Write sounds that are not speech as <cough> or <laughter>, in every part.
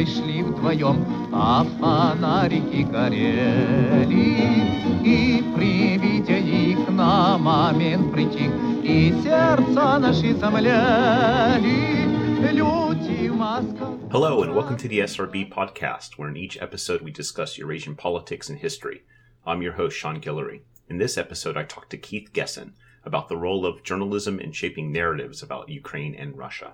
дорогой шли вдвоем, а фонарики горели. И при виде их на момент притих, и сердца наши замляли. Люди в масках. Hello, and welcome to the SRB podcast, where in each episode we discuss Eurasian politics and history. I'm your host, Sean Guillory. In this episode, I talk to Keith Gessin about the role of journalism in shaping narratives about Ukraine and Russia.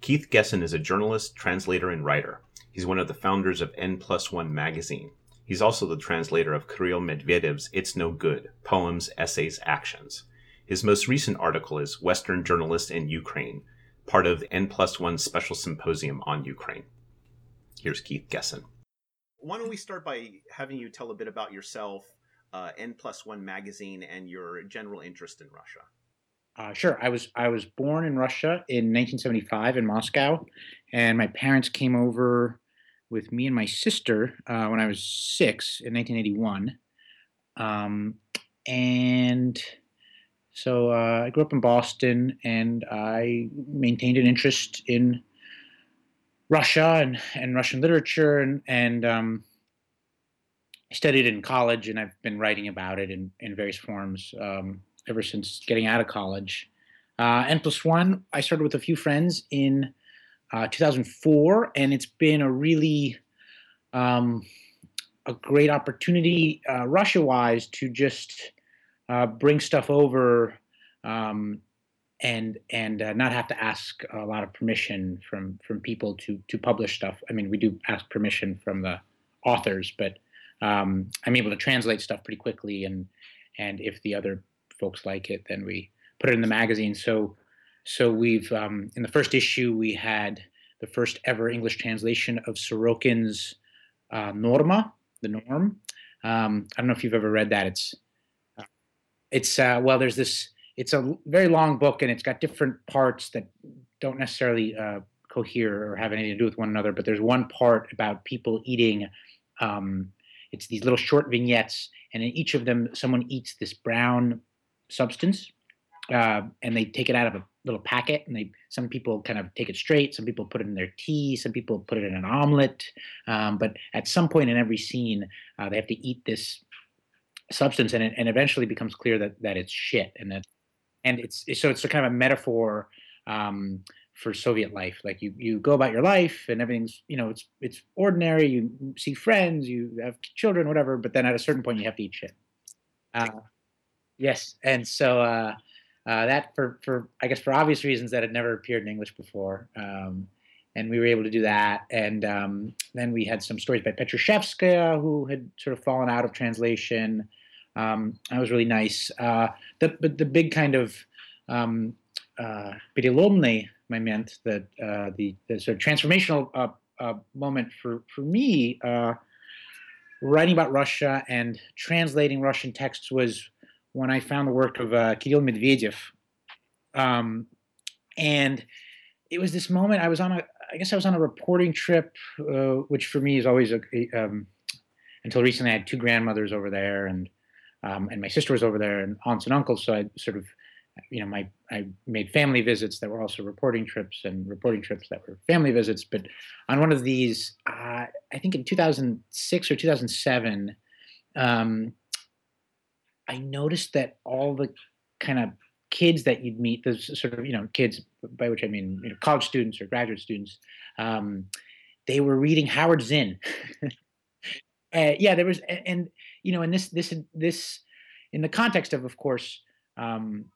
Keith Gessen is a journalist, translator, and writer. He's one of the founders of N Plus One magazine. He's also the translator of Kirill Medvedev's It's No Good Poems, Essays, Actions. His most recent article is Western Journalist in Ukraine, part of N Plus One's special symposium on Ukraine. Here's Keith Gessen. Why don't we start by having you tell a bit about yourself, uh, N Plus One magazine, and your general interest in Russia? Uh, sure. I was I was born in Russia in 1975 in Moscow, and my parents came over with me and my sister uh, when I was six in 1981. Um, and so uh, I grew up in Boston, and I maintained an interest in Russia and, and Russian literature, and and um, I studied in college, and I've been writing about it in, in various forms. Um, ever since getting out of college. Uh, N plus one, I started with a few friends in uh, 2004, and it's been a really um, a great opportunity, uh, Russia-wise, to just uh, bring stuff over um, and and uh, not have to ask a lot of permission from from people to to publish stuff. I mean, we do ask permission from the authors, but um, I'm able to translate stuff pretty quickly, and and if the other folks like it, then we put it in the magazine. So, so we've um, in the first issue we had the first ever English translation of Sorokin's uh, Norma, the Norm. Um, I don't know if you've ever read that. It's it's uh, well, there's this. It's a very long book, and it's got different parts that don't necessarily uh, cohere or have anything to do with one another. But there's one part about people eating. Um, it's these little short vignettes, and in each of them, someone eats this brown substance, uh, and they take it out of a little packet. And they some people kind of take it straight, some people put it in their tea, some people put it in an omelet. Um, but at some point in every scene, uh, they have to eat this substance, and it and eventually becomes clear that that it's shit, and that and it's so it's a kind of a metaphor. Um, for Soviet life. Like you, you go about your life and everything's, you know, it's it's ordinary. You see friends, you have children, whatever. But then at a certain point, you have to eat shit. Uh, Yes, and so uh, uh, that for for I guess for obvious reasons that had never appeared in English before, um, and we were able to do that. And um, then we had some stories by Petrushevskaya, who had sort of fallen out of translation. Um, that was really nice. Uh, the but the big kind of um, uh, moment that uh, the, the sort of transformational uh, uh, moment for for me uh, writing about Russia and translating Russian texts was when I found the work of uh, Kirill Medvedev. Um, and it was this moment I was on a, I guess I was on a reporting trip, uh, which for me is always a, a um, until recently I had two grandmothers over there and um, and my sister was over there and aunts and uncles. So I sort of, you know, my I made family visits that were also reporting trips and reporting trips that were family visits. But on one of these, uh, I think in 2006 or 2007, um, I noticed that all the kind of kids that you'd meet, the sort of you know kids by which I mean you know, college students or graduate students, um, they were reading Howard Zinn. <laughs> uh, yeah, there was, and, and, you know, and this this this in the context of, of course. Um,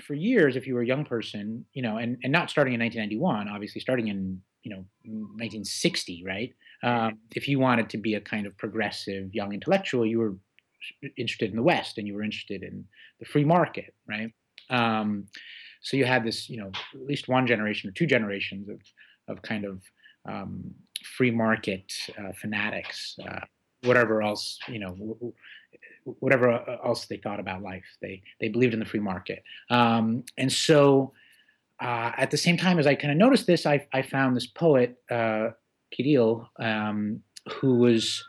for years, if you were a young person, you know, and, and not starting in 1991, obviously starting in, you know, 1960, right? Um, if you wanted to be a kind of progressive young intellectual, you were interested in the West and you were interested in the free market, right? Um, so you had this, you know, at least one generation or two generations of of kind of um, free market uh, fanatics, uh, whatever else, you know, whatever else they thought about life, they they believed in the free market, um, and so. Uh, at the same time as I kind of noticed this, I, I found this poet, uh, Kirill, um, who was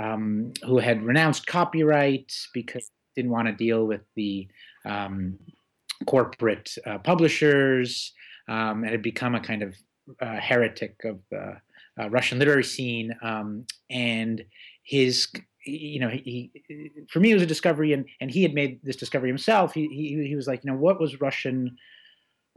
um, who had renounced copyright because didn't want to deal with the um, corporate uh, publishers um, and had become a kind of uh, heretic of the uh, Russian literary scene, um, and his you know he, he, for me it was a discovery and and he had made this discovery himself. He he, he was like you know what was russian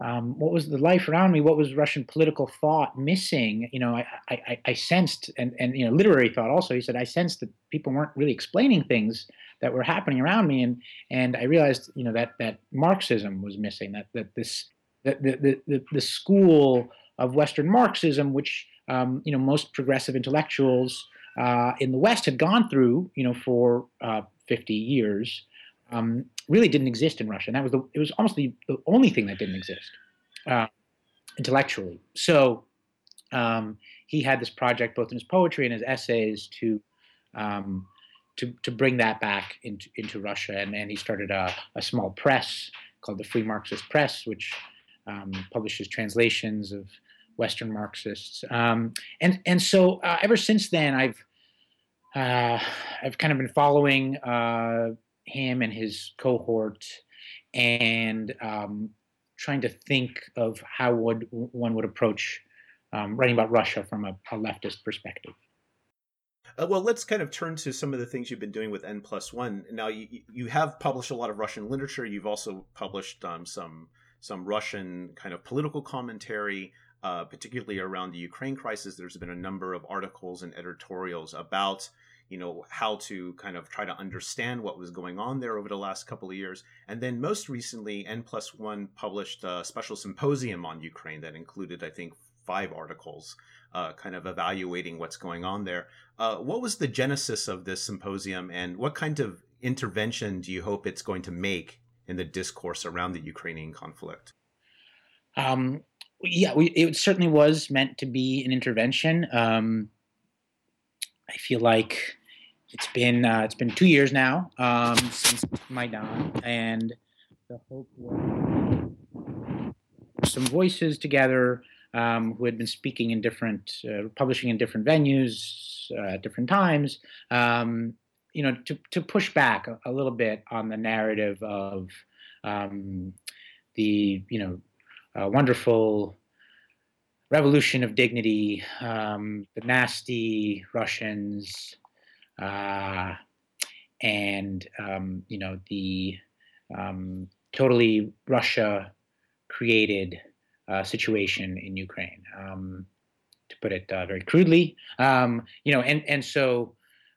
um, what was the life around me? What was russian political thought missing? You know i i, I sensed and and you know literary thought also he said i sensed that people weren't really explaining things that were happening around me and and i realized you know that that marxism was missing that that this that the the, the, the school of western marxism which um, you know most progressive intellectuals uh, in the West had gone through, you know, for uh, 50 years, um, really didn't exist in Russia. And that was the, it was almost the, the only thing that didn't exist uh, intellectually. So um, he had this project, both in his poetry and his essays, to um, to, to bring that back into, into Russia. And, then he started a, a small press called the Free Marxist Press, which um, publishes translations of Western Marxists. Um, and and so uh, ever since then, I've uh, I've kind of been following uh, him and his cohort, and um, trying to think of how would one would approach um, writing about Russia from a, a leftist perspective. Uh, well, let's kind of turn to some of the things you've been doing with N plus one. Now, you you have published a lot of Russian literature. You've also published um, some some Russian kind of political commentary uh, particularly around the Ukraine crisis, there's been a number of articles and editorials about you know how to kind of try to understand what was going on there over the last couple of years. And then most recently n plus one published a special symposium on ukraine that included i think five articles uh, kind of evaluating what's going on there. Uh, what was the genesis of this symposium and what kind of intervention do you hope it's going to make in the discourse around the ukrainian conflict? Um, yeah, we, it certainly was meant to be an intervention. Um, I feel like it's been uh, it's been two years now um, since Maidan, and the hope was some voices together um, who had been speaking in different, uh, publishing in different venues uh, at different times. Um, you know, to to push back a, a, little bit on the narrative of um, the you know uh, wonderful revolution of dignity, um, the nasty Russians, uh, and um, you know the um, totally Russia created uh, situation in Ukraine, um, to put it uh, very crudely. Um, you know, and and so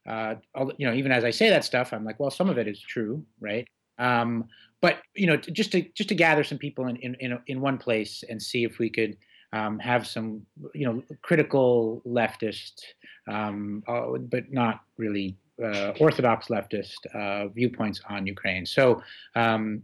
uh, you know, even as I say that stuff, I'm like, well, some of it is true, right? Um, but you know, just to just to gather some people in in in, in one place and see if we could um, have some you know critical leftist, um, uh, but not really uh, orthodox leftist uh, viewpoints on Ukraine. So. Um,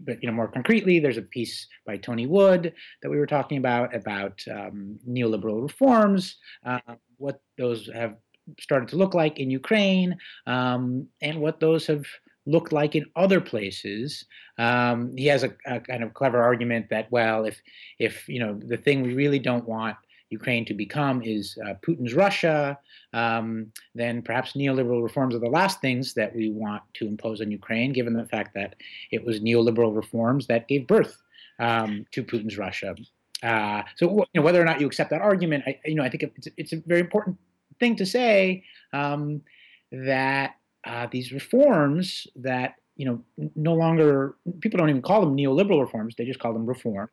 but you know, more concretely, there's a piece by Tony Wood that we were talking about about um, neoliberal reforms, uh, what those have started to look like in Ukraine, um, and what those have looked like in other places. Um, he has a, a, kind of clever argument that, well, if if you know the thing we really don't want Ukraine to become is uh, Putin's Russia, um, then perhaps neoliberal reforms are the last things that we want to impose on Ukraine, given the fact that it was neoliberal reforms that gave birth um, to Putin's Russia. Uh, so, you know, whether or not you accept that argument, I, you know, I think it's, it's a very important thing to say um, that uh, these reforms that you know no longer people don't even call them neoliberal reforms; they just call them reform.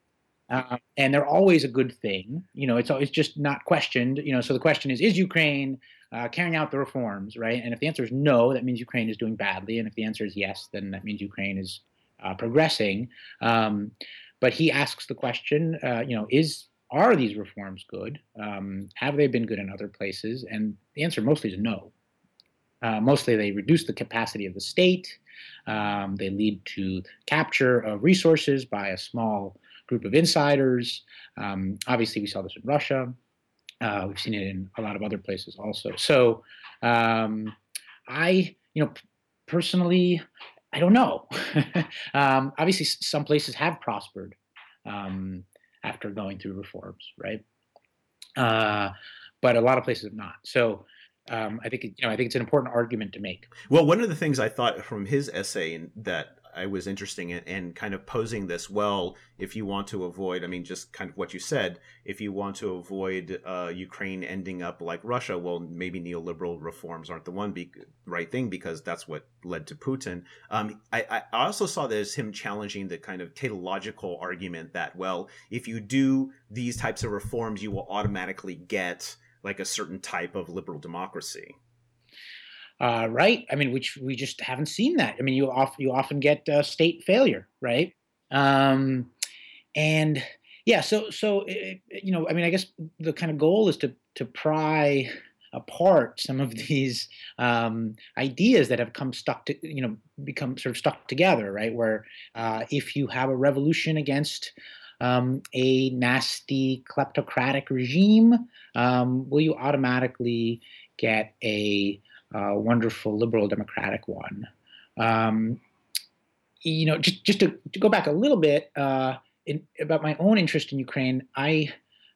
Uh, and they're always a good thing. You know, it's always just not questioned. You know, so the question is: Is Ukraine uh, carrying out the reforms, right? And if the answer is no, that means Ukraine is doing badly. And if the answer is yes, then that means Ukraine is uh, progressing. Um, but he asks the question: uh, You know, is are these reforms good? Um, have they been good in other places? And the answer mostly is no. Uh, mostly, they reduce the capacity of the state. Um, they lead to capture of resources by a small group of insiders. Um, obviously, we saw this in Russia. Uh, we've seen it in a lot of other places also. So, um, I, you know, personally, I don't know. <laughs> Um, obviously, some places have prospered um, after going through reforms, right? Uh, but a lot of places have not. So um, I think you know I think it's an important argument to make. Well, one of the things I thought from his essay that I was interesting in, in, kind of posing this. Well, if you want to avoid, I mean, just kind of what you said, if you want to avoid uh, Ukraine ending up like Russia, well, maybe neoliberal reforms aren't the one be- right thing because that's what led to Putin. Um, I, I also saw this him challenging the kind of tautological argument that, well, if you do these types of reforms, you will automatically get like a certain type of liberal democracy uh, right? I mean, which we just haven't seen that. I mean, you often you often get uh, state failure, right? Um, and yeah, so so it, you know, I mean, I guess the kind of goal is to to pry apart some of <laughs> these um, ideas that have come stuck to you know become sort of stuck together, right? Where uh, if you have a revolution against um, a nasty kleptocratic regime, um, will you automatically get a uh, wonderful liberal democratic one. Um, you know, just just to, to, go back a little bit uh, in, about my own interest in Ukraine, I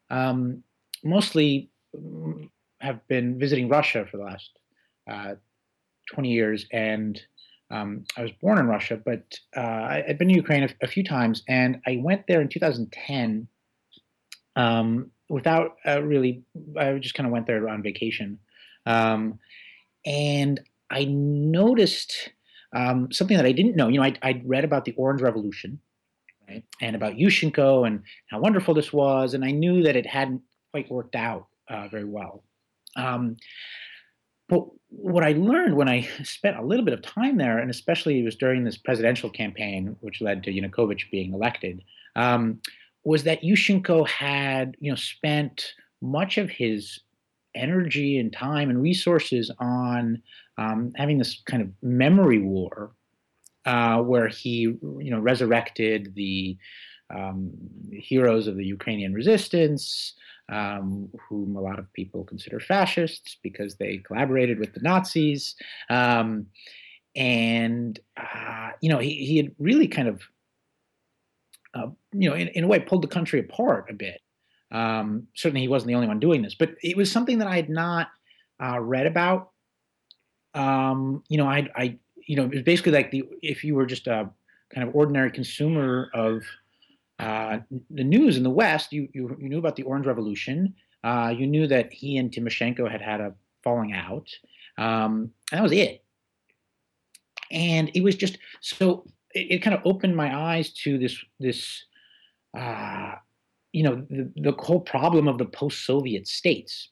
um, mostly mm, have been visiting Russia for the last uh, 20 years, and um, I was born in Russia, but uh, I, had been to Ukraine a, a, few times, and I went there in 2010 um, without uh, really. I just kind of went there on vacation. Um, and I noticed um, something that I didn't know. You know, I, I'd read about the Orange Revolution, right, and about Yushchenko and how wonderful this was, and I knew that it hadn't quite worked out uh, very well. Um, but what I learned when I spent a little bit of time there, and especially it was during this presidential campaign, which led to Yanukovych being elected, um, was that Yushchenko had, you know, spent much of his energy and time and resources on um, having this kind of memory war uh, where he, you know, resurrected the um, heroes of the Ukrainian resistance, um, whom a lot of people consider fascists because they collaborated with the Nazis. Um, and, uh, you know, he, he had really kind of, uh, you know, in, in a way pulled the country apart a bit. Um, certainly, he wasn't the only one doing this, but it was something that I had not uh, read about. Um, you know, I, I, you know, it was basically like the if you were just a kind of ordinary consumer of uh, the news in the West, you, you, you knew about the Orange Revolution. Uh, you knew that he and Timoshenko had had a falling out. Um, and that was it. And it was just so it, it kind of opened my eyes to this this uh, you know the, the whole problem of the post-Soviet states,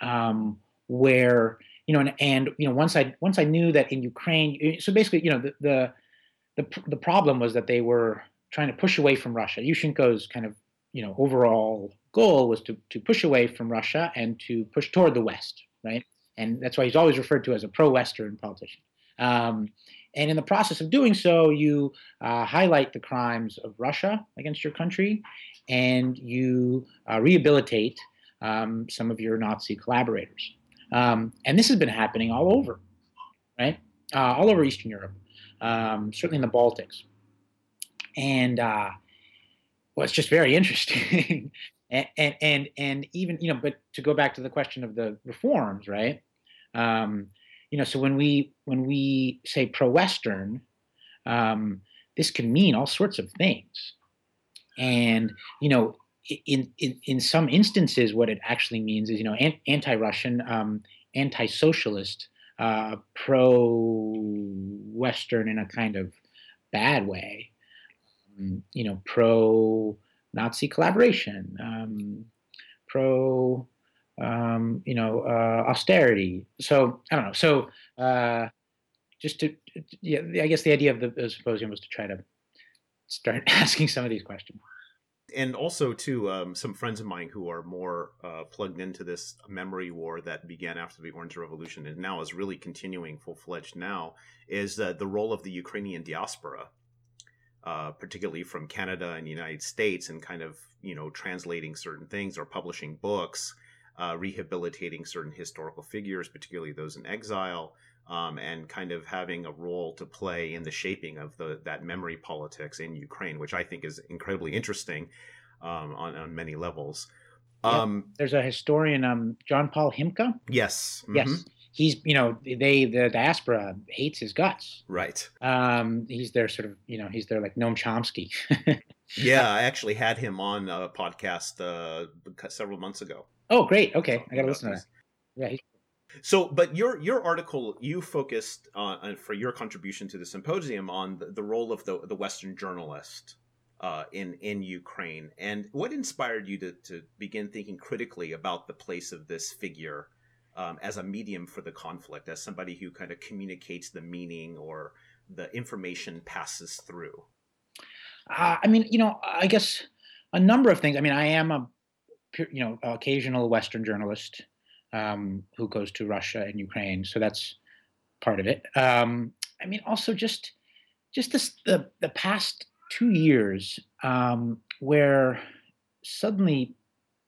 um, where you know and, and you know once I once I knew that in Ukraine, so basically you know the, the the the problem was that they were trying to push away from Russia. Yushchenko's kind of you know overall goal was to to push away from Russia and to push toward the West, right? And that's why he's always referred to as a pro-Western politician. Um, and in the process of doing so, you uh, highlight the crimes of Russia against your country, and you uh, rehabilitate um, some of your Nazi collaborators. Um, and this has been happening all over, right? Uh, all over Eastern Europe, um, certainly in the Baltics. And uh, well, it's just very <laughs> interesting. and, and, and and even you know, but to go back to the question of the reforms, right? Um, you know, so when we when we say pro-Western, um, this can mean all sorts of things. And you know, in in in some instances, what it actually means is you know anti-Russian, um, anti-socialist, uh, pro-Western in a kind of bad way. Um, you know, pro-Nazi collaboration, um, pro um, you know, uh, austerity. So I don't know. So uh, just to, yeah, I guess the idea of the, symposium was to try to start <laughs> asking some of these questions and also too um, some friends of mine who are more uh, plugged into this memory war that began after the orange revolution and now is really continuing full-fledged now is uh, the role of the ukrainian diaspora uh, particularly from canada and the united states and kind of you know translating certain things or publishing books uh, rehabilitating certain historical figures particularly those in exile um, and kind of having a role to play in the shaping of the that memory politics in Ukraine, which I think is incredibly interesting um, on on many levels. Um, There's a historian, um, John Paul Himka. Yes. Mm-hmm. Yes. He's you know they the diaspora hates his guts. Right. Um, he's their sort of you know he's their like Noam Chomsky. <laughs> yeah, I actually had him on a podcast uh, several months ago. Oh, great. Okay, I got to listen to that. Yeah. So, but your your article you focused on for your contribution to the symposium on the, the role of the the Western journalist uh, in in Ukraine, and what inspired you to to begin thinking critically about the place of this figure um, as a medium for the conflict, as somebody who kind of communicates the meaning or the information passes through? Uh, I mean, you know, I guess a number of things. I mean, I am a you know occasional Western journalist um, who goes to Russia and Ukraine, so that's part of it. Um, I mean, also just just this the the past two years um, where suddenly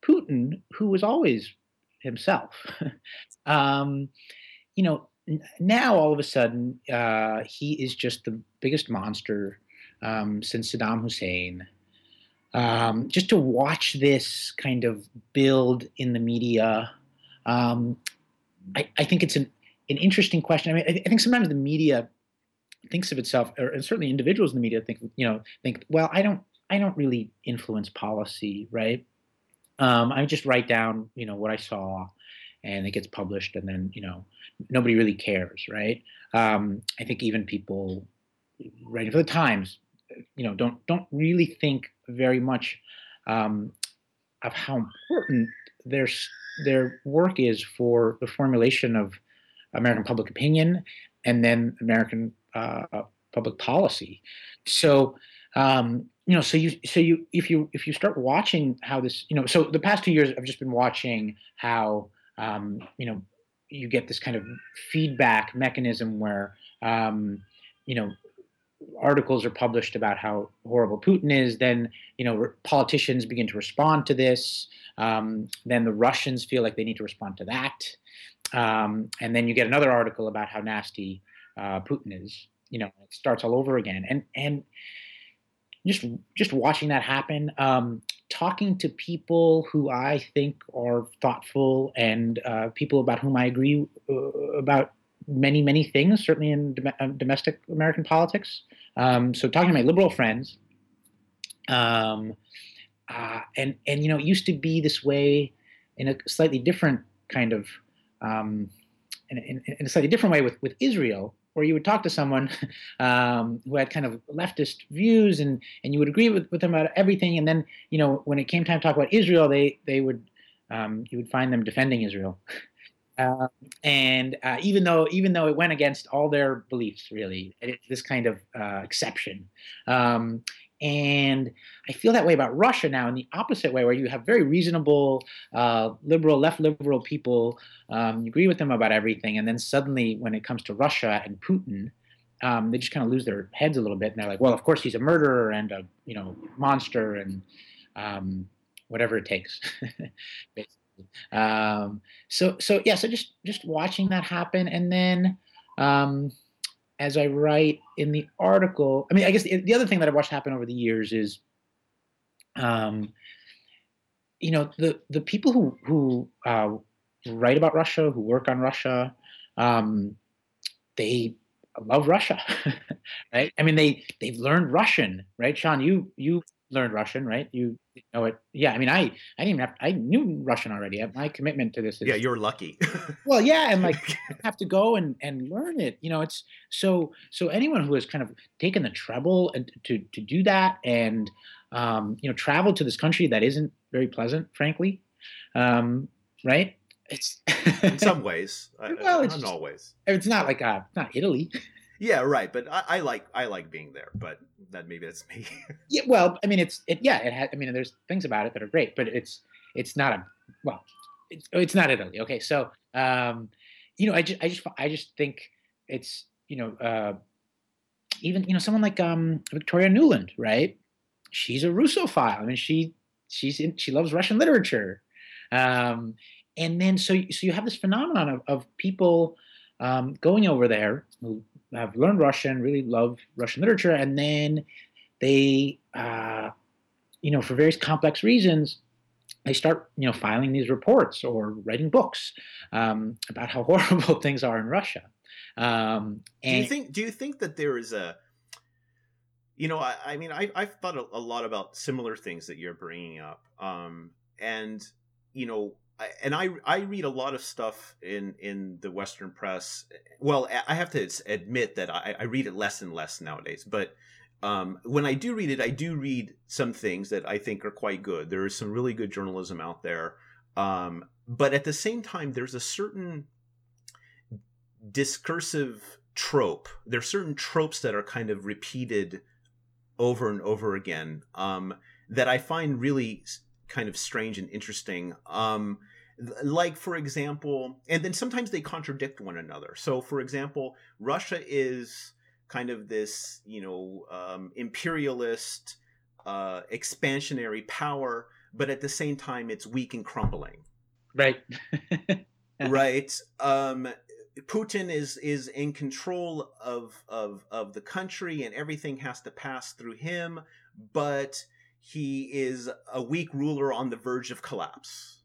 Putin, who was always himself, <laughs> um, you know, now all of a sudden uh, he is just the biggest monster um, since Saddam Hussein. Um, just to watch this kind of build in the media, um, I, I, think it's an, an interesting question. I mean, I, I, think sometimes the media thinks of itself, or and certainly individuals in the media think, you know, think, well, I don't, I don't really influence policy, right? Um, I just write down, you know, what I saw, and it gets published, and then, you know, nobody really cares, right? Um, I think even people writing for the Times you know don't don't really think very much um, of how important their their work is for the formulation of American public opinion and then American uh, public policy. So um, you know, so you so you if you if you start watching how this you know, so the past two years I've just been watching how um, you know you get this kind of feedback mechanism where um, you know articles are published about how horrible Putin is, then you know politicians begin to respond to this. Um, then the Russians feel like they need to respond to that, um, and then you get another article about how nasty uh, Putin is. You know, it starts all over again, and and just just watching that happen, um, talking to people who I think are thoughtful and uh, people about whom I agree uh, about many, many things, certainly in dom- uh, domestic American politics. Um, so talking to my liberal friends, um, uh, and and you know, it used to be this way in a slightly different kind of, um, in, in, in, a slightly different way with with Israel, where you would talk to someone <laughs> um, who had kind of leftist views, and and you would agree with, with them about everything, and then you know, when it came time to talk about Israel, they they would um, you would find them defending Israel. Uh, <laughs> and uh, even though even though it went against all their beliefs, really, it's this kind of uh, exception. Um, and I feel that way about Russia now in the opposite way, where you have very reasonable, uh, liberal, left liberal people. Um, you agree with them about everything, and then suddenly, when it comes to Russia and Putin, um, they just kind of lose their heads a little bit, and they're like, "Well, of course he's a murderer and a you know monster and um, whatever it takes." <laughs> Um, so so yeah, so just just watching that happen, and then um, as I write in the article, I mean, I guess the, the other thing that I've watched happen over the years is, um, you know, the the people who who uh, write about Russia, who work on Russia, um, they love Russia, <laughs> right? I mean, they they've learned Russian, right? Sean, you you learned Russian, right? You know it. Yeah, I mean, I I didn't even have I knew Russian already. My commitment to this is yeah, you're lucky. <laughs> well, yeah, and like <laughs> have to go and and learn it. You know, it's so so anyone who has kind of taken the trouble and to to do that and um, you know travel to this country that isn't very pleasant, frankly, um, right? It's in some ways. well, it's not always. It's not like uh, not Italy. Yeah, right. But I, I, like I like being there, but that maybe that's me. <laughs> yeah, well, I mean, it's it. Yeah, it has. I mean, there's things about it that are great, but it's it's not a well, it's it's not Italy. Okay, so um, you know, I just I just I just think it's you know uh, even you know someone like um Victoria Nuland, right? She's a Russophile. I mean, she she's in, she loves Russian literature, um, and then so so you have this phenomenon of, of people um, going over there who have learned Russian, really love Russian literature, and then they, uh, you know, for various complex reasons, they start you know filing these reports or writing books um, about how <laughs> horrible things are in Russia. Um, do you think do you think that there is a you know I, I mean I, I've thought a, a, lot about similar things that you're bringing up um, and you know and I I read a lot of stuff in in the Western press. Well, I have to admit that I, I read it less and less nowadays. But um, when I do read it, I do read some things that I think are quite good. There is some really good journalism out there. Um, but at the same time, there's a certain discursive trope. There are certain tropes that are kind of repeated over and over again um, that I find really kind of strange and interesting. Um, like for example, and then sometimes they contradict one another. So, for example, Russia is kind of this, you know, um, imperialist, uh, expansionary power, but at the same time, it's weak and crumbling. Right. <laughs> right. Um, Putin is is in control of of of the country, and everything has to pass through him. But he is a weak ruler on the verge of collapse.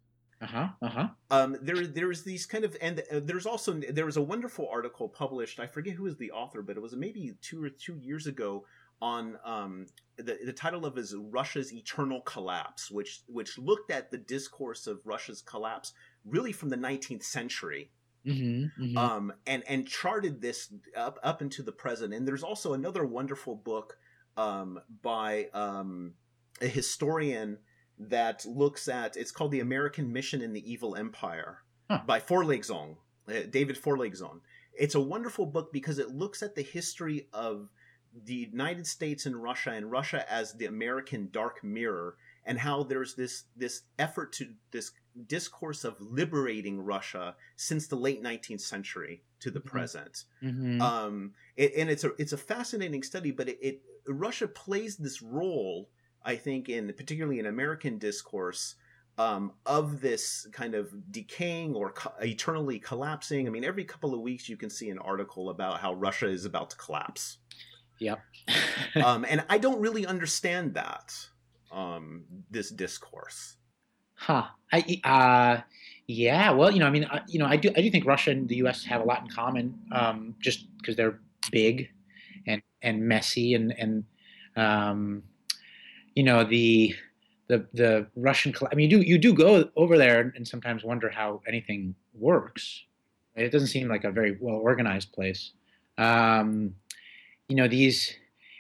Uh-huh. Uh-huh. Um, there, there's these kind of, and uh, there's also there was a wonderful article published. I forget who was the author, but it was maybe two or two years ago on um, the the title of is Russia's Eternal Collapse, which which looked at the discourse of Russia's collapse really from the 19th century. Mm-hmm, mm-hmm. Um, and and charted this up up into the present. And there's also another wonderful book um, by um, a historian that looks at it's called the American Mission in the Evil Empire huh. by Foglesong, uh, David Foglesong. It's a wonderful book because it looks at the history of the United States and Russia and Russia as the American dark mirror and how there's this this effort to this discourse of liberating Russia since the late 19th century to the mm-hmm. present. Mm-hmm. Um, it, and it's a it's a fascinating study, but it, it Russia plays this role I think, in particularly in American discourse, um, of this kind of decaying or co- eternally collapsing. I mean, every couple of weeks you can see an article about how Russia is about to collapse. Yep. <laughs> um, and I don't really understand that um, this discourse. Huh. I uh, yeah. Well, you know, I mean, I, you know, I do I do think Russia and the U.S. have a lot in common, um, just because they're big and and messy and and um, you know the the the Russian. I mean, you do you do go over there and sometimes wonder how anything works. It doesn't seem like a very well organized place. Um, you know, these.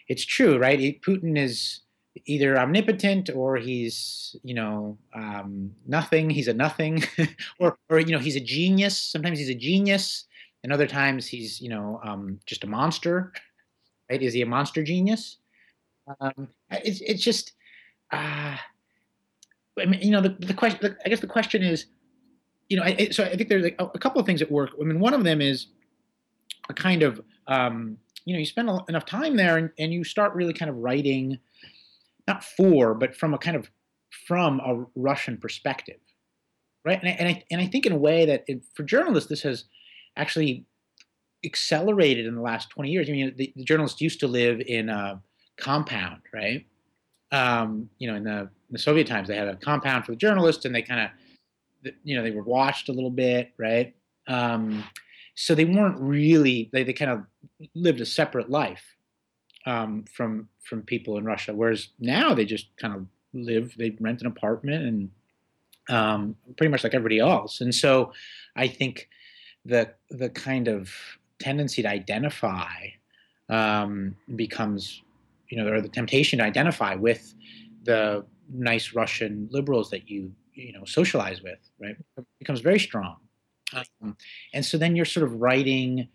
It's true, right? Putin is either omnipotent or he's you know um, nothing. He's a nothing, <laughs> or or you know he's a genius. Sometimes he's a genius, and other times he's you know um, just a monster. Right? Is he a monster genius? Um, it's it's just, uh, I mean, you know, the the question. The, I guess the question is, you know, I, so I think there's like a, a, couple of things at work. I mean, one of them is a kind of, um, you know, you spend enough time there and, and you start really kind of writing, not for, but from a kind of from a Russian perspective, right? And I, and I, and I think in a way that it, for journalists this has actually accelerated in the last 20 years. I mean, the, the journalists used to live in. Uh, compound, right? Um, you know, in the, in the Soviet times, they had a compound for the journalists, and they kind of, you know, they were watched a little bit, right? Um, so they weren't really they, they kind of lived a separate life um, from from people in Russia. Whereas now they just kind of live, they rent an apartment and um, pretty much like everybody else. And so I think the the kind of tendency to identify um, becomes you know, or the temptation to identify with the nice Russian liberals that you you know socialize with, right, becomes very strong. Um, and so then you're sort of writing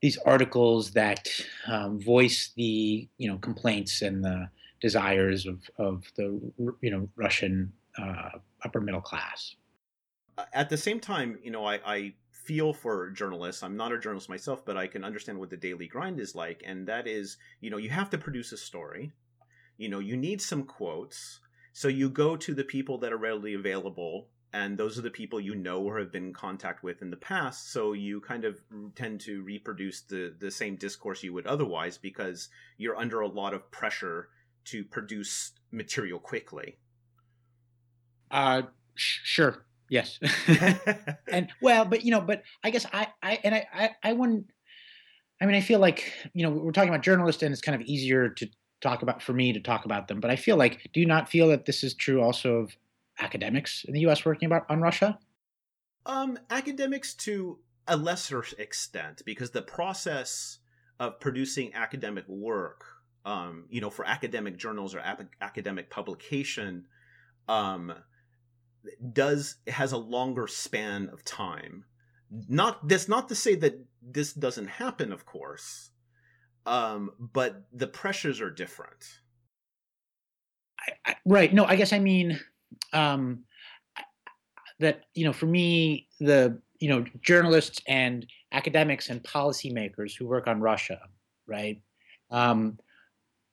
these articles that um, voice the you know complaints and the desires of of the you know Russian uh, upper middle class. At the same time, you know, I, I feel for journalists. I'm not a journalist myself, but I can understand what the daily grind is like. And that is, you know, you have to produce a story. You know, you need some quotes. So you go to the people that are readily available, and those are the people you know or have been in contact with in the past. So you kind of tend to reproduce the, the same discourse you would otherwise because you're under a lot of pressure to produce material quickly. Uh, sh- sure. Yes. <laughs> <laughs> and well, but you know, but I guess I, I, and I, I, I wouldn't. I mean, I feel like you know we're talking about journalists, and it's kind of easier to talk about for me to talk about them. But I feel like, do you not feel that this is true also of academics in the U.S. working about on Russia? Um, academics to a lesser extent, because the process of producing academic work, um, you know, for academic journals or ap- academic publication, um, does has a longer span of time. Not that's not to say that this doesn't happen, of course, um, but the pressures are different. I, I, right. No, I guess I mean um, that you know, for me, the you know journalists and academics and policymakers who work on Russia, right, um,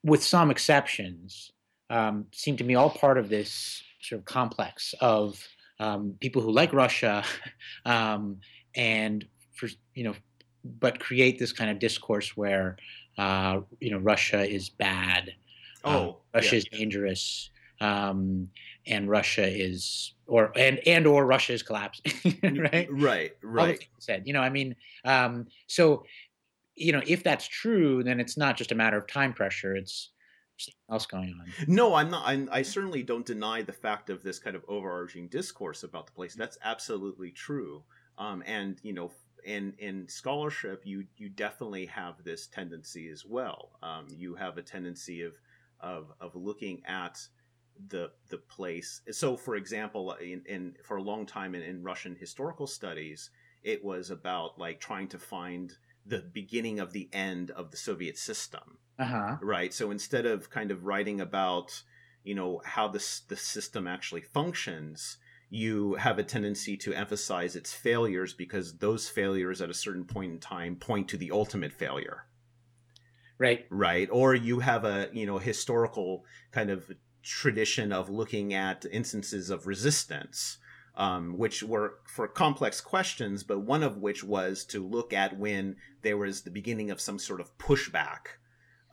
with some exceptions, um, seem to me all part of this sort of complex of um, people who like Russia <laughs> um, and for you know, but create this kind of discourse where uh, you know Russia is bad, um, oh, Russia yeah. is dangerous, um, and Russia is or and and or Russia is collapsing, <laughs> right? Right, right. Said, you know, I mean, um, so you know, if that's true, then it's not just a matter of time pressure; it's else going on. No, I'm not. I'm, I certainly don't deny the fact of this kind of overarching discourse about the place. That's absolutely true. Um, and you know, in in scholarship, you you definitely have this tendency as well. Um, you have a tendency of of of looking at the the place. So, for example, in, in for a long time in, in Russian historical studies, it was about like trying to find the beginning of the end of the Soviet system. Uh-huh. Right. So instead of kind of writing about, you know, how this the system actually functions, you have a tendency to emphasize its failures because those failures at a certain point in time point to the ultimate failure. Right. Right. Or you have a, you know, historical kind of tradition of looking at instances of resistance um, which were for complex questions, but one of which was to look at when there was the beginning of some sort of pushback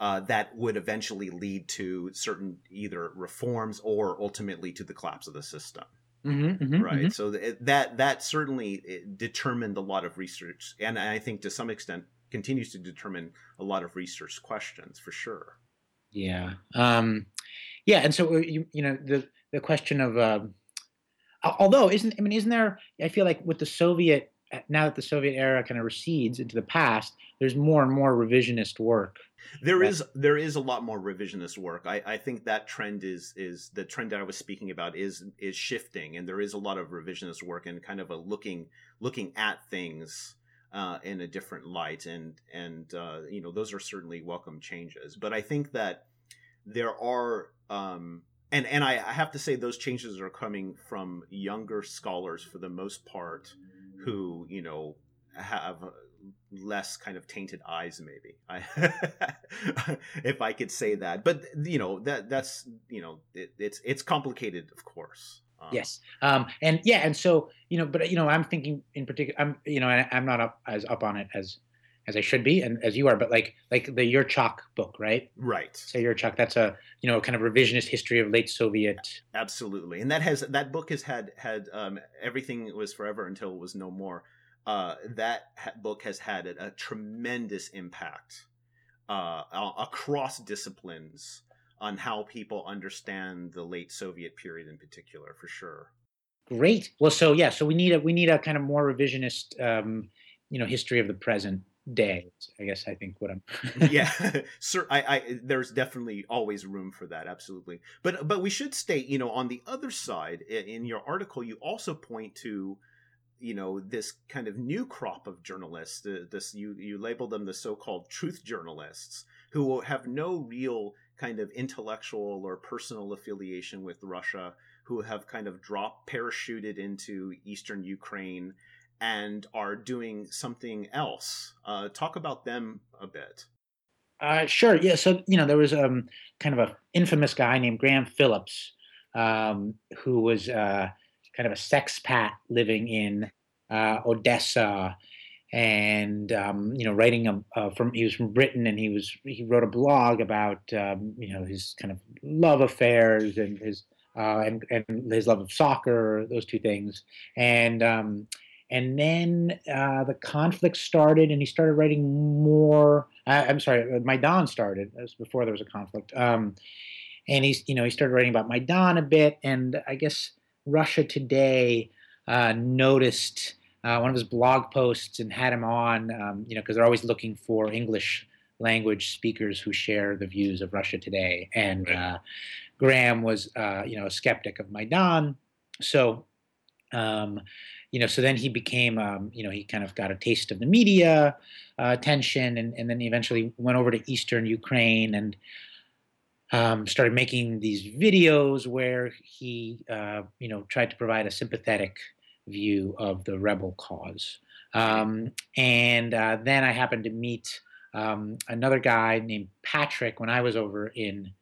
uh, that would eventually lead to certain either reforms or ultimately to the collapse of the system. Mm-hmm, mm-hmm, right. Mm-hmm. So th- that that certainly eh, determined a lot of research, and I think to some extent continues to determine a lot of research questions for sure. Yeah. Um, yeah, and so uh, you you know the the question of uh, although isn't I mean isn't there I feel like with the Soviet now that the Soviet era kind of recedes into the past, there's more and more revisionist work. There right? is there is a lot more revisionist work. I, I think that trend is is the trend that I was speaking about is is shifting, and there is a lot of revisionist work and kind of a looking looking at things uh, in a different light, and and uh, you know those are certainly welcome changes. But I think that there are um, and and I, I have to say those changes are coming from younger scholars for the most part who you know have less kind of tainted eyes maybe. I, <laughs> if i could say that. But you know that that's you know it, it's it's complicated of course. Um, yes. Um and yeah and so you know but you know i'm thinking in particular i'm you know I, i'm not up as up on it as as I should be and as you are, but like like the Yurchak book, right? Right. So Yurchak, that's a you know kind of revisionist history of late Soviet. Absolutely, and that has that book has had had um, everything was forever until it was no more. Uh, that ha- book has had a, a tremendous impact uh, across disciplines on how people understand the late Soviet period in particular, for sure. Great. Well, so yeah, so we need a we need a kind of more revisionist, um, you know, history of the present day i guess i think what i'm <laughs> yeah <laughs> sir I, I eh, there's definitely always room for that absolutely. But but we should state you know on the other side in your article you also point to you know this kind of new crop of journalists this you you label them the so-called truth journalists who have no real kind of intellectual or personal affiliation with russia who have kind of dropped parachuted into eastern ukraine and are doing something else. Uh, talk about them a bit. Uh, sure. Yeah. So you know, there was um, kind of a infamous guy named Graham Phillips um, who was uh, kind of a sexpat living in uh, Odessa, and um, you know, writing a, from he was from Britain, and he was he wrote a blog about um, you know his kind of love affairs and his uh, and and his love of soccer, those two things, and um, and then uh, the conflict started, and he started writing more. Uh, I'm sorry, uh, Maidan started. That was before there was a conflict. Um, and he's, you know, he started writing about Maidan a bit, and I guess Russia Today uh, noticed uh, one of his blog posts and had him on, um, you know, because they're always looking for English language speakers who share the views of Russia Today. And uh, Graham was, you know, a skeptic of Maidan, so. Um, you know, so then he became, um, you know, he kind of got a taste of the media uh, attention, and, and then he eventually went over to Eastern Ukraine and um, started making these videos where he, uh, you know, tried to provide a sympathetic view of the rebel cause. Um, and uh, then I happened to meet um, another guy named Patrick when I was over in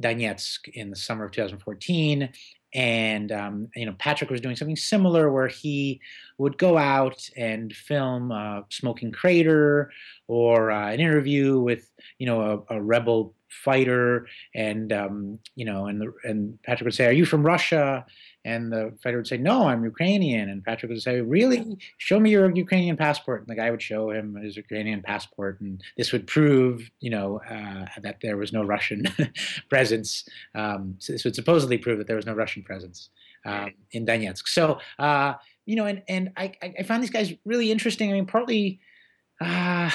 Donetsk in the summer of 2014, and um, you know Patrick was doing something similar where he would go out and film a smoking crater or uh, an interview with you know a, a rebel fighter and um, you know and the, and Patrick would say are you from Russia and the fighter would say, No, I'm Ukrainian. And Patrick would say, Really? Show me your Ukrainian passport. And the guy would show him his Ukrainian passport. And this would prove, you know, uh, that there was no Russian <laughs> presence. Um, so this would supposedly prove that there was no Russian presence um, in Donetsk. So, uh, you know, and, and I, I found these guys really interesting. I mean, partly, uh,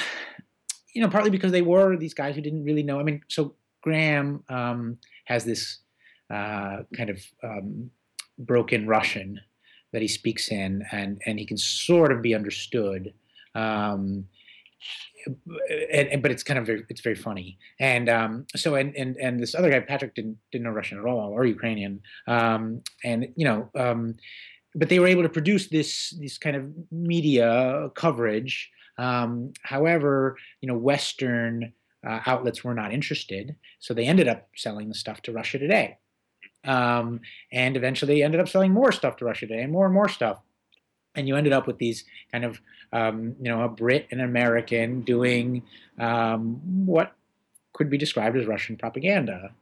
you know, partly because they were these guys who didn't really know. I mean, so Graham um, has this uh, kind of um, broken Russian that he speaks in, and and he can sort of be understood. Um, and, and, but it's kind of very, it's very funny. And um, so and, and and this other guy Patrick didn't didn't know Russian at all or Ukrainian. Um, and you know, um, but they were able to produce this this kind of media coverage. Um, however, you know, Western uh, outlets were not interested, so they ended up selling the stuff to Russia Today. Um, and eventually ended up selling more stuff to Russia Today and more and more stuff. And you ended up with these kind of, um, you know, a Brit and an American doing um, what could be described as Russian propaganda.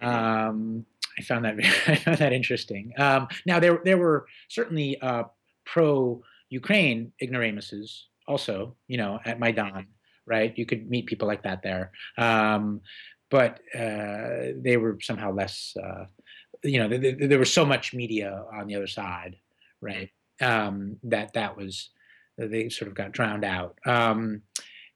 Um, I found that <laughs> I found that interesting. Um, now there there were certainly uh, pro Ukraine ignoramuses also, you know, at Maidan, right? You could meet people like that there, um, but uh, they were somehow less uh, you know, th- th- there was so much media on the other side, right? Um, that that was they sort of got drowned out. Um,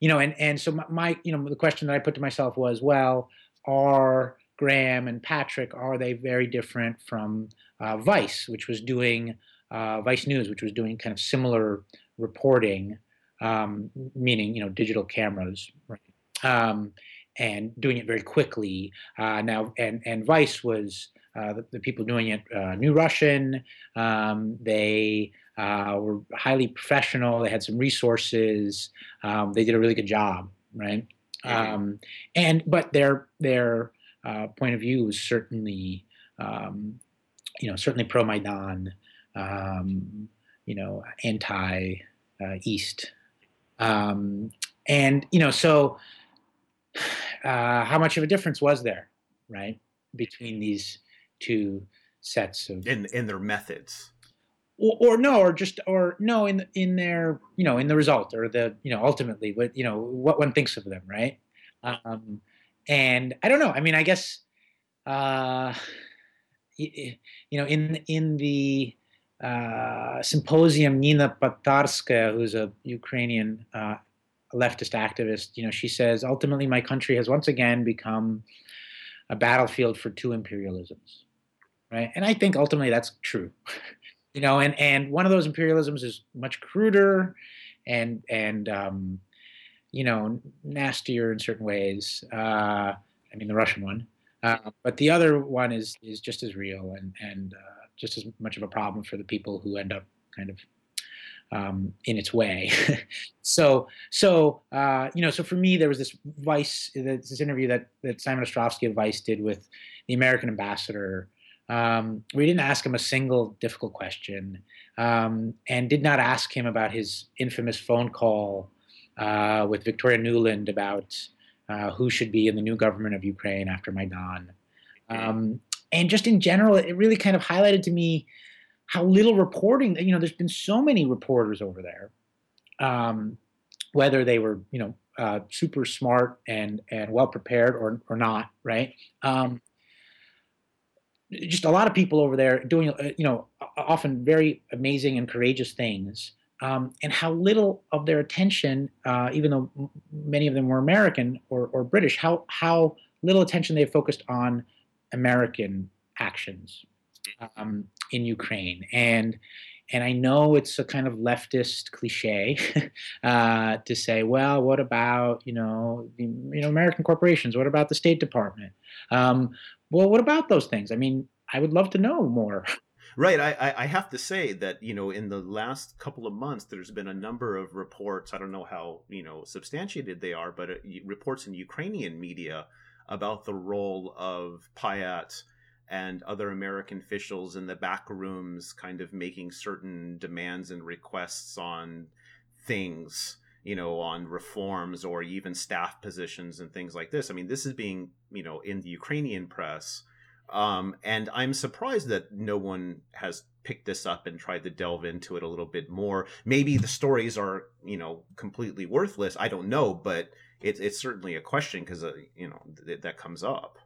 you know, and and so my, my, you know the question that I put to myself was, well, are Graham and Patrick are they very different from uh, Vice, which was doing uh, Vice News, which was doing kind of similar reporting, um, meaning you know digital cameras, right? Um, and doing it very quickly. Uh, now, and and Vice was the, the, people doing it uh, knew Russian. Um, they uh, were highly professional. They had some resources. Um, they did a really good job, right? Um, and but their their uh, point of view was certainly, um, you know, certainly pro Maidan, um, you know, anti uh, East, um, and you know, so <sighs> how much of a difference was there, right, between these two sets of in in their methods. Or, or, no or just or no in in their you know in the result or the you know ultimately what you know what one thinks of them right? Um and i don't know i mean i guess uh you know in in the uh, symposium nina Potarskaya, who's a ukrainian uh, leftist activist you know she says ultimately my country has once again become a battlefield for two imperialisms right? And I think ultimately that's true. you know, and and one of those imperialisms is much cruder and and um, you know nastier in certain ways. Uh, I mean, the Russian one, uh, but the other one is is just as real and and uh, just as much of a problem for the people who end up kind of um, in its way. <laughs> so, so uh, you know, so for me, there was this Vice, this interview that that Simon Ostrovsky of Vice did with the American ambassador um, we didn't ask him a single difficult question um, and did not ask him about his infamous phone call uh, with Victoria Nuland about uh, who should be in the new government of Ukraine after Maidan. Um, and just in general, it really kind of highlighted to me how little reporting. You know, there's been so many reporters over there, um, whether they were you know uh, super smart and and well prepared or or not, right? Just a lot of people over there doing uh, you know often very amazing and courageous things um, and how little of their attention uh, even though many of them were american or, or british how how little attention they focused on american actions um, in ukraine. And and I know it's a kind of leftist cliche <laughs> uh, to say, well, what about you know the, you know American corporations? What about the State Department? Um, well, what about those things? I mean, I would love to know more. <laughs> Right. I, I have to say that, you know, in the last couple of months, there's been a number of reports. I don't know how, you know, substantiated they are, but uh, reports in Ukrainian media about the role of Pyatt and other American officials in the back rooms kind of making certain demands and requests on things, you know, on reforms or even staff positions and things like this. I mean, this is being, you know, in the Ukrainian press um, and I'm surprised that no one has picked this up and tried to delve into it a little bit more. Maybe the stories are, you know, completely worthless. I don't know, but it's it's certainly a question because uh, you know th- that comes up.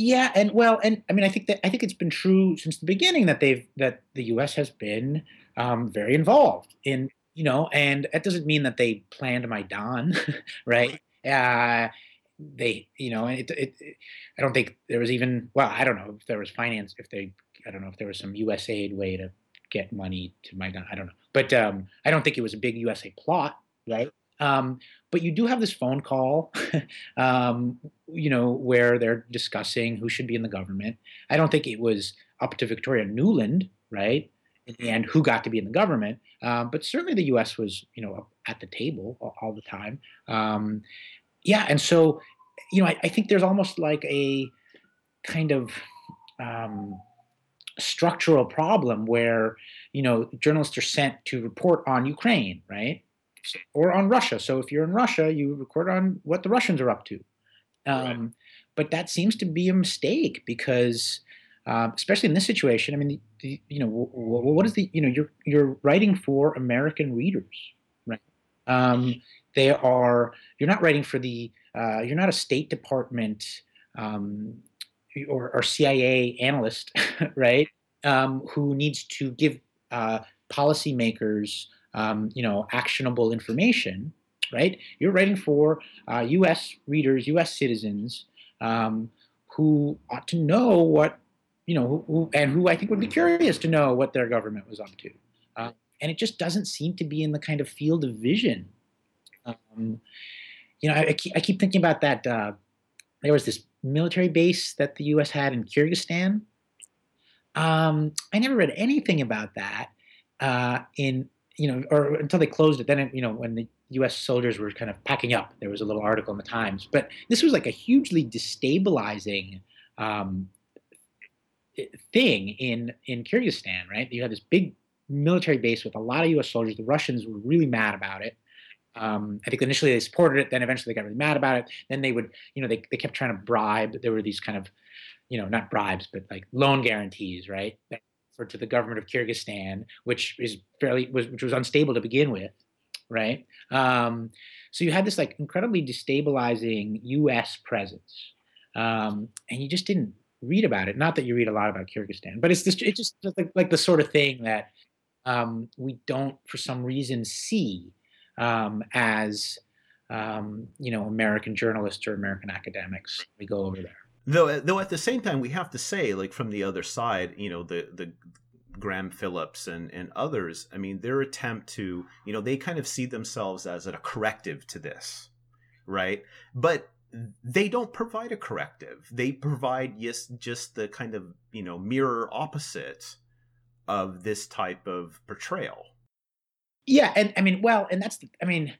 Yeah, and well, and I mean, I think that I think it's been true since the beginning that they've that the U.S. has been um, very involved in you know, and that doesn't mean that they planned Maidan, <laughs> right? Uh, they you know it, it, it, i don't think there was even well i don't know if there was finance if they i don't know if there was some usaid way to get money to my i don't know but um, i don't think it was a big usa plot right um, but you do have this phone call <laughs> um, you know where they're discussing who should be in the government i don't think it was up to victoria Nuland, right and who got to be in the government um, but certainly the us was you know at the table all, all the time um, yeah, and so you know, I, I, think there's almost like a kind of um, structural problem where you know journalists are sent to report on Ukraine, right, or on Russia. So if you're in Russia, you report on what the Russians are up to. Um, right. But that seems to be a mistake because, um, especially in this situation, I mean, the, the, you know, w- w- what is the you know you're you're writing for American readers, right? Um, they are you're not writing for the uh, you're not a State Department um, or, or, CIA analyst, <laughs> right? Um, who needs to give uh, policymakers um, you know actionable information, right? You're writing for uh, U.S. readers, U.S. citizens um, who ought to know what you know, who, who, and who I think would be curious to know what their government was up to. Uh, and it just doesn't seem to be in the kind of field of vision um, you know, I, I, keep, I, keep, thinking about that. Uh, there was this military base that the U.S. had in Kyrgyzstan. Um, I never read anything about that uh, in you know, or until they closed it. Then it, you know, when the U.S. soldiers were kind of packing up, there was a little article in the Times. But this was like a hugely destabilizing um, thing in in Kyrgyzstan, right? You had this big military base with a lot of U.S. soldiers. The Russians were really mad about it. Um, I think initially they supported it, then eventually they got really mad about it. Then they would, you know, they, they kept trying to bribe. There were these kind of, you know, not bribes, but like loan guarantees, right? To the government of Kyrgyzstan, which is fairly was which was unstable to begin with, right? Um, so you had this like incredibly destabilizing U.S. presence, um, and you just didn't read about it. Not that you read a lot about Kyrgyzstan, but it's just it's just like, like the sort of thing that um, we don't, for some reason, see um, as um, you know American journalists or American academics. We go over there. Though, though at the same time, we have to say, like from the other side, you know, the the Graham Phillips and and others. I mean, their attempt to, you know, they kind of see themselves as a corrective to this, right? But they don't provide a corrective. They provide yes, just the kind of you know mirror opposite of this type of portrayal yeah, and I mean, well, and that's the, I mean,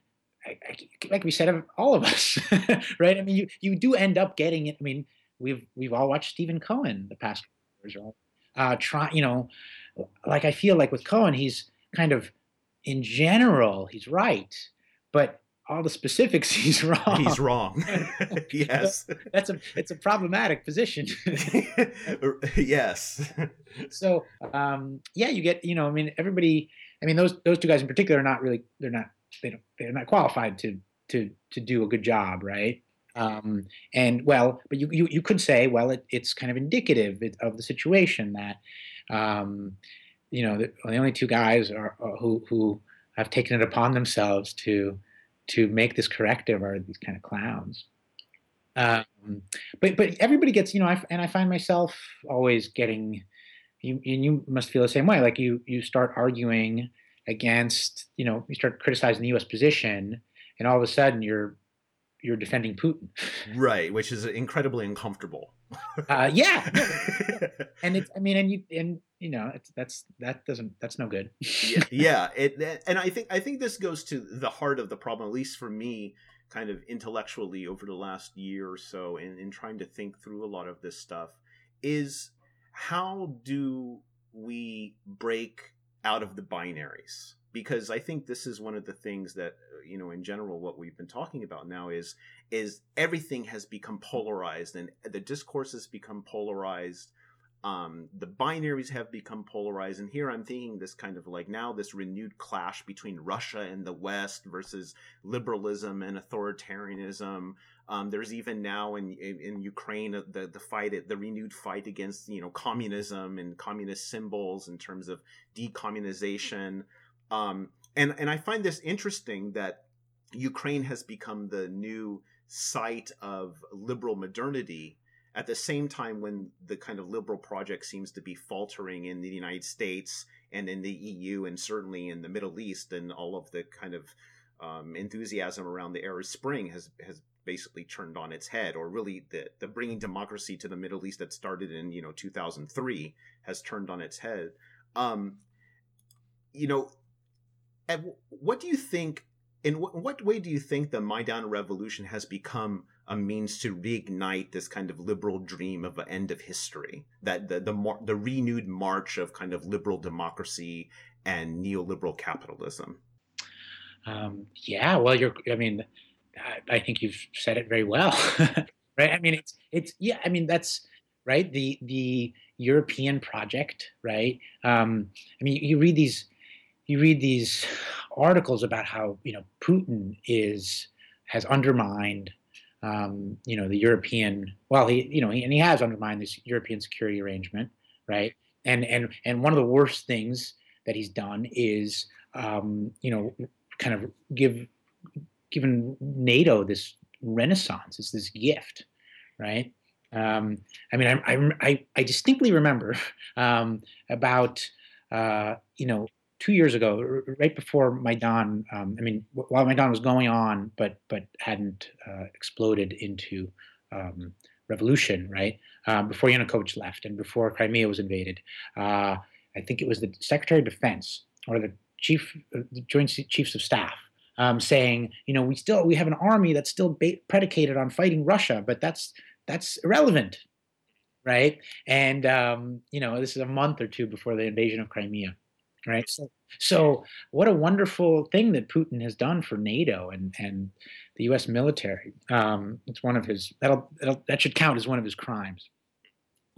I, I, like we said of all of us, <laughs> right? I mean, you you do end up getting it. I mean, we've we've all watched Stephen Cohen the past years, right? Uh, try, you know, like I feel like with Cohen, he's kind of in general he's right, but all the specifics, <laughs> he's wrong. He's wrong. <laughs> <laughs> yes. That's a it's a problematic position. yes. so um, yeah, you get you know I mean everybody I mean those those two guys in particular are not really they're not they don't they're not qualified to to to do a good job, right? Um, and well, but you, you you could say well it, it's kind of indicative of the situation that um, you know the, the only two guys are, are who who have taken it upon themselves to to make this corrective are these kind of clowns. Um, but but everybody gets you know, I, and I find myself always getting. You and you must feel the same way. Like you you start arguing against you know you start criticizing the U.S. position, and all of a sudden you're you're defending Putin. <laughs> Right, which is incredibly uncomfortable. <laughs> uh, yeah, <laughs> and it's I mean, and you and you know, it's that's that doesn't that's no good. yeah, <laughs> yeah, it and I think I think this goes to the heart of the problem, at least for me, kind of intellectually over the last year or so, in in trying to think through a lot of this stuff, is how do we break out of the binaries? because I think this is one of the things that uh, you know in general what we've been talking about now is is everything has become polarized and the discourse has become polarized um, the binaries have become polarized. And here i'm thinking this kind of like now this renewed clash between russia and the west versus liberalism and authoritarianism. Um, there's even now in, in, in ukraine uh, the, the fight the renewed fight against you know communism and communist symbols in terms of decommunization. Um, and and I find this interesting that Ukraine has become the new site of liberal modernity at the same time when the kind of liberal project seems to be faltering in the United States and in the EU and certainly in the Middle East and all of the kind of um, enthusiasm around the Arab Spring has has basically turned on its head, or really the the bringing democracy to the Middle East that started in you know 2003 has turned on its head. Um, you know, what do you think? In what way do you think the Maidan revolution has become a means to reignite this kind of liberal dream of an end of history? That the the, the renewed march of kind of liberal democracy and neoliberal capitalism. Um, yeah, well, you're. I mean, I, I think you've said it very well, <laughs> right? I mean, it's it's yeah. I mean, that's right. The the European project, right? Um, I mean, you read these you read these articles about how you know Putin is has undermined um, you know the European well he you know he, and he has undermined this European security arrangement right? And and and one of the worst things that he's done is um, you know kind of give given NATO this renaissance it's this gift right? Um, I mean I, I, I distinctly remember <laughs> um, about uh, you know two years ago, right before Maidan. Um, I mean, while Maidan was going on, but but hadn't uh, exploded into um, revolution, right? Um, before Yanukovych left and before Crimea was invaded, uh, I think it was the Secretary of Defense or the chief, uh, the Joint Chiefs of Staff. Um, saying, you know, we still we have an army that's still ba- predicated on fighting Russia, but that's that's irrelevant, right? And um, you know, this is a month or two before the invasion of Crimea right? So, so what a wonderful thing that Putin has done for NATO and and the U.S. military. Um, it's one of his that'll, that'll, that should count as one of his crimes.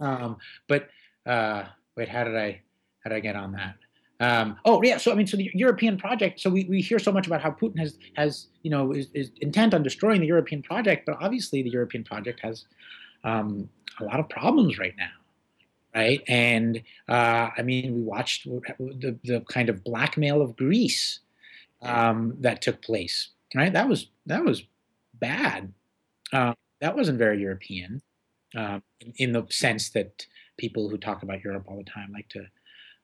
Um, but uh, wait, how did I how did I get on that? Um, oh yeah, so I mean, so the European project. So we, we hear so much about how Putin has has you know is, is intent on destroying the European project, but obviously the European project has um, a lot of problems right now right? And uh, I mean, we watched the, the kind of blackmail of Greece um, that took place, right? That was that was bad. Uh, that wasn't very European um, in, in, the sense that people who talk about Europe all the time like to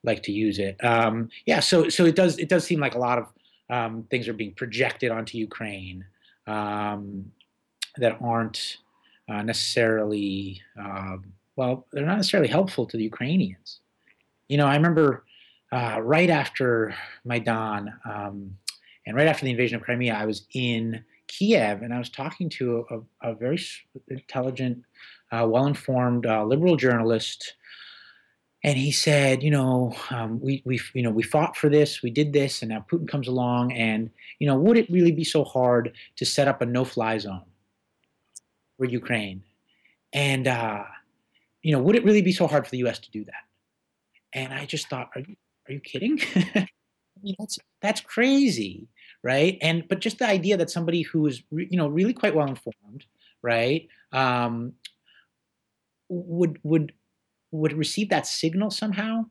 like to use it. Um, yeah, so so it does it does seem like a lot of um, things are being projected onto Ukraine um, that aren't uh, necessarily um, well, they're not necessarily helpful to the Ukrainians. You know, I remember uh, right after Maidan um, and right after the invasion of Crimea, I was in Kiev and I was talking to a, a very intelligent, uh, well informed uh, liberal journalist and he said, you know, um, we we you know we fought for this, we did this, and now Putin comes along, and you know, would it really be so hard to set up a no-fly zone for Ukraine? And uh, you know, would it really be so hard for the U.S. to do that? And I just thought, are you are you kidding? <laughs> I mean, that's that's crazy, right? And but just the idea that somebody who is re- you know really quite well informed, right, um, would would would receive that signal somehow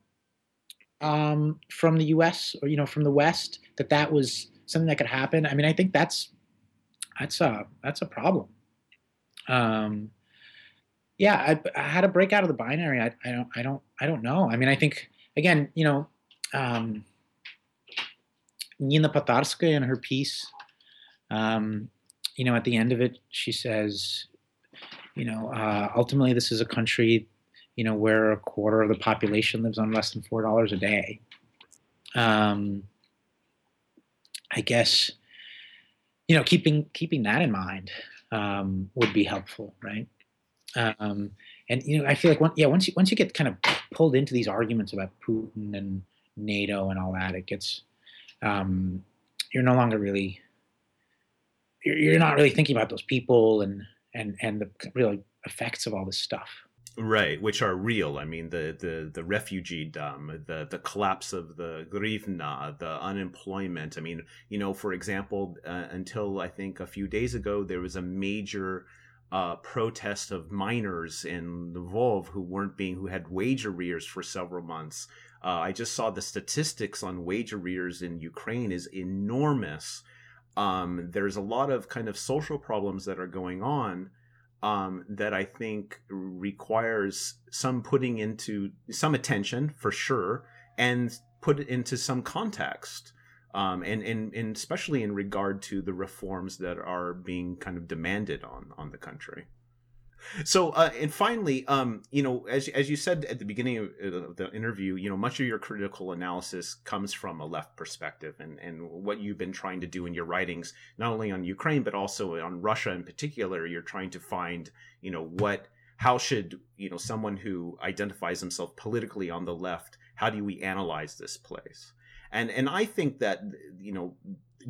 um, from the U.S. or you know from the West that that was something that could happen. I mean, I think that's that's a that's a problem. Um, yeah, I, how to break out of the binary? I, I don't I don't I don't know. I mean, I think again, you know, um, Nina Potarskaya in her piece, um, you know, at the end of it, she says, you know, uh, ultimately this is a country you know, where a quarter of the population lives on less than four dollars a day. Um, I guess, you know, keeping keeping that in mind um, would be helpful, right? Um, and you know, I feel like one, yeah, once you once you get kind of pulled into these arguments about Putin and NATO and all that, it gets um, you're no longer really you're, you're not really thinking about those people and and and the real effects of all this stuff. Right which are real. I mean the the the refugee dumb the the collapse of the grivna the unemployment. I mean you know for example uh, until i think a few days ago there was a major uh, protest of miners in Lvov who weren't being who had wage arrears for several months. Uh, I just saw the statistics on wage arrears in Ukraine is enormous. Um, there's a lot of kind of social problems that are going on um, that I think requires some putting into some attention for sure, and put it into some context, um, and, and and especially in regard to the reforms that are being kind of demanded on on the country. So, uh, and finally, um, you know, as as you said at the beginning of the interview, you know, much of your critical analysis comes from a left perspective, and and what you've been trying to do in your writings, not only on Ukraine but also on Russia in particular, you're trying to find, you know, what, how should you know someone who identifies himself politically on the left, how do we analyze this place? And and I think that you know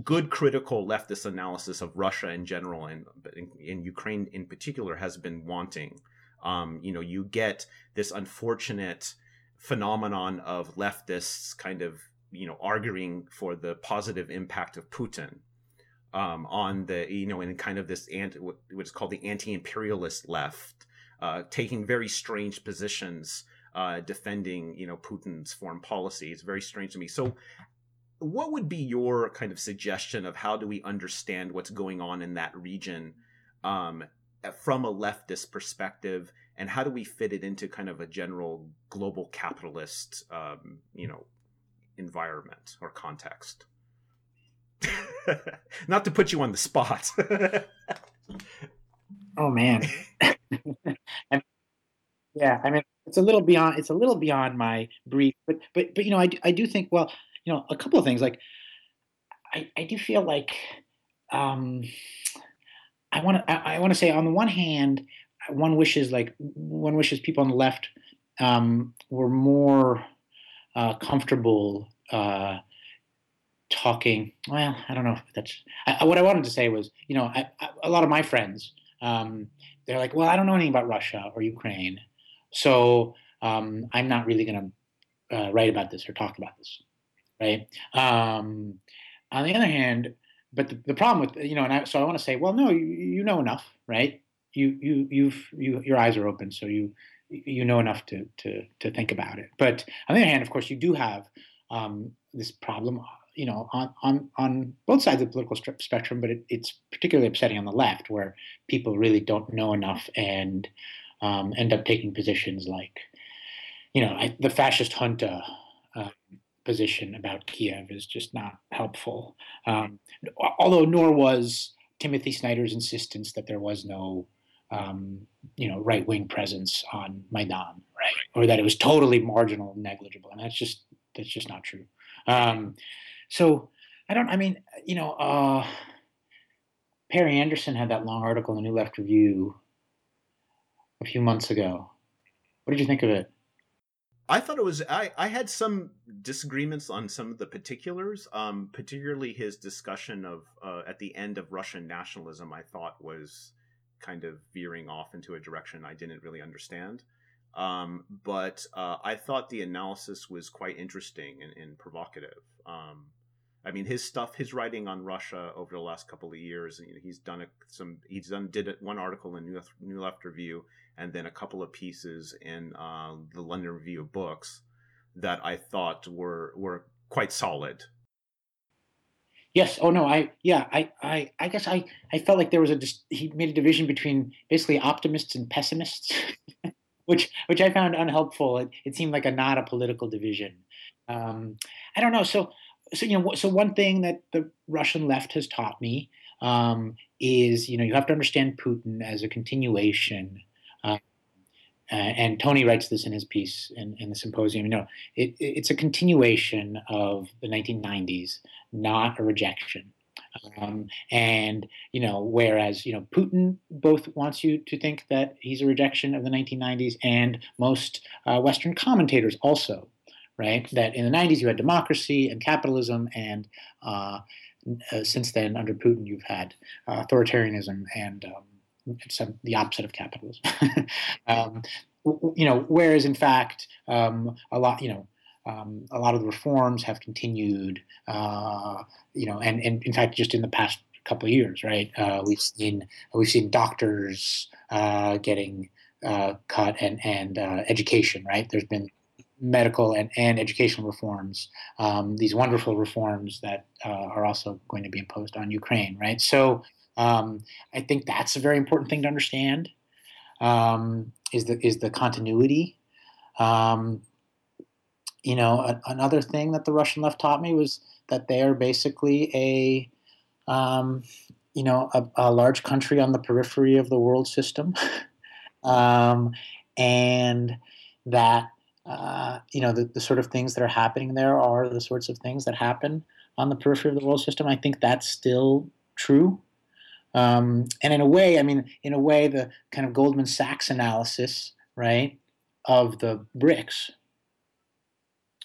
good critical leftist analysis of Russia in general and in, in Ukraine in particular has been wanting. Um, you know, you get this unfortunate phenomenon of leftists kind of you know arguing for the positive impact of Putin um, on the you know in kind of this anti, what is called the anti-imperialist left, uh, taking very strange positions. Uh, defending, you know, Putin's foreign policy. It's very strange to me. So, what would be your kind of suggestion of how do we understand what's going on in that region um, from a leftist perspective and how do we fit it into kind of a general global capitalist um, you know environment or context <laughs> not to put you on the spot <laughs> oh man <laughs> yeah i mean it's a little beyond it's a little beyond my brief but but but you know i, I do think well you know, a couple of things. Like, I, I do feel like um, I want to I, I want to say on the one hand, one wishes like one wishes people on the left um, were more uh, comfortable uh, talking. Well, I don't know if that's I, what I wanted to say was you know I, a lot of my friends um, they're like, well, I don't know anything about Russia or Ukraine, so um, I'm not really going to uh, write about this or talk about this right? Um, on the other hand, but the, the, problem with you know, and I, so I want to say, well, no, you, you know enough, right? You you you've you your eyes are open, so you you know enough to to to think about it. But on the other hand, of course, you do have um, this problem, you know, on on on both sides of the political spectrum. But it, it's particularly upsetting on the left, where people really don't know enough and um, end up taking positions like, you know, I, the fascist junta. Uh, position about Kiev is just not helpful. Um, although nor was Timothy Snyder's insistence that there was no, um, you know, right wing presence on Maidan, right, or that it was totally marginal and negligible, and that's just that's just not true. Um, so I don't. I mean, you know, uh, Perry Anderson had that long article in the New Left Review a few months ago. What did you think of it? I thought it was. I I had some disagreements on some of the particulars. Um, particularly his discussion of uh, at the end of Russian nationalism. I thought was kind of veering off into a direction I didn't really understand. Um, but uh, I thought the analysis was quite interesting and, and provocative. Um, I mean, his stuff, his writing on Russia over the last couple of years, you know, he's done a, some, he's done did one article in New Left, New Left Review, and then a couple of pieces in uh, the London Review of Books that I thought were were quite solid. Yes. Oh no. I yeah. I I I guess I I felt like there was a he made a division between basically optimists and pessimists, <laughs> which which I found unhelpful. It, it seemed like a not a political division. Um, I don't know. So so you know so one thing that the Russian left has taught me um, is you know you have to understand Putin as a continuation uh, and Tony writes this in his piece in, in the symposium. You know, it, it's a continuation of the 1990s, not a rejection. Um, and you know, whereas you know Putin both wants you to think that he's a rejection of the 1990s, and most uh, Western commentators also, right? That in the 90s you had democracy and capitalism, and uh, uh, since then under Putin you've had uh, authoritarianism and um, it's the opposite of capitalism. <laughs> um, you know, whereas in fact, um, a lot, you know, um, a lot of the reforms have continued, uh, you know, and, and in fact, just in the past couple of years, right, uh, we've seen we've seen doctors uh, getting uh, cut and and uh, education, right. There's been medical and, and educational reforms, um, these wonderful reforms that uh, are also going to be imposed on Ukraine, right. So um, I think that's a very important thing to understand. Um, is the is the continuity. Um, you know, a, another thing that the Russian left taught me was that they are basically a, um, you know, a, a, large country on the periphery of the world system, <laughs> um, and that uh, you know the, the sort of things that are happening there are the sorts of things that happen on the periphery of the world system. I think that's still true. Um, and in a way, I mean, in a way, the kind of Goldman Sachs analysis, right, of the BRICS.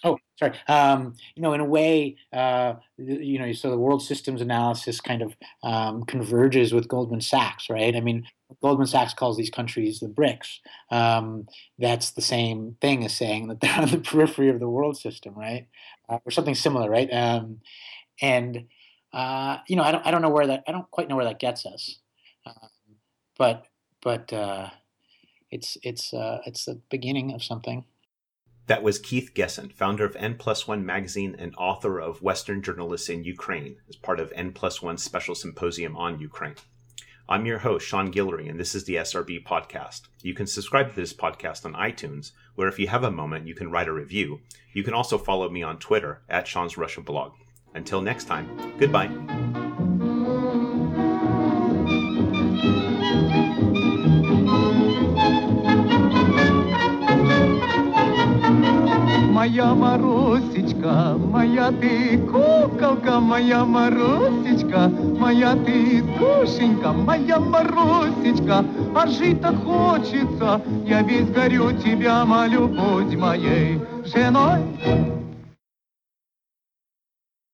Oh, sorry. Um, you know, in a way, uh, you know, so the world systems analysis kind of um, converges with Goldman Sachs, right? I mean, Goldman Sachs calls these countries the BRICS. Um, that's the same thing as saying that they're <laughs> on the periphery of the world system, right? Uh, or something similar, right? Um, and uh, you know, I don't, I don't know where that, I don't quite know where that gets us, um, but, but uh, it's, it's, uh, it's the beginning of something. That was Keith Gessen, founder of N Plus One magazine and author of Western Journalists in Ukraine, as part of N Plus One special symposium on Ukraine. I'm your host, Sean Guillory, and this is the SRB podcast. You can subscribe to this podcast on iTunes, where if you have a moment, you can write a review. You can also follow me on Twitter at Sean's Russia blog. Until next time, goodbye. Моя Марусечка, моя ты куколка, моя Марусечка, моя ты душенька, моя Марусечка, а жить так хочется, я весь горю тебя молю, будь моей женой.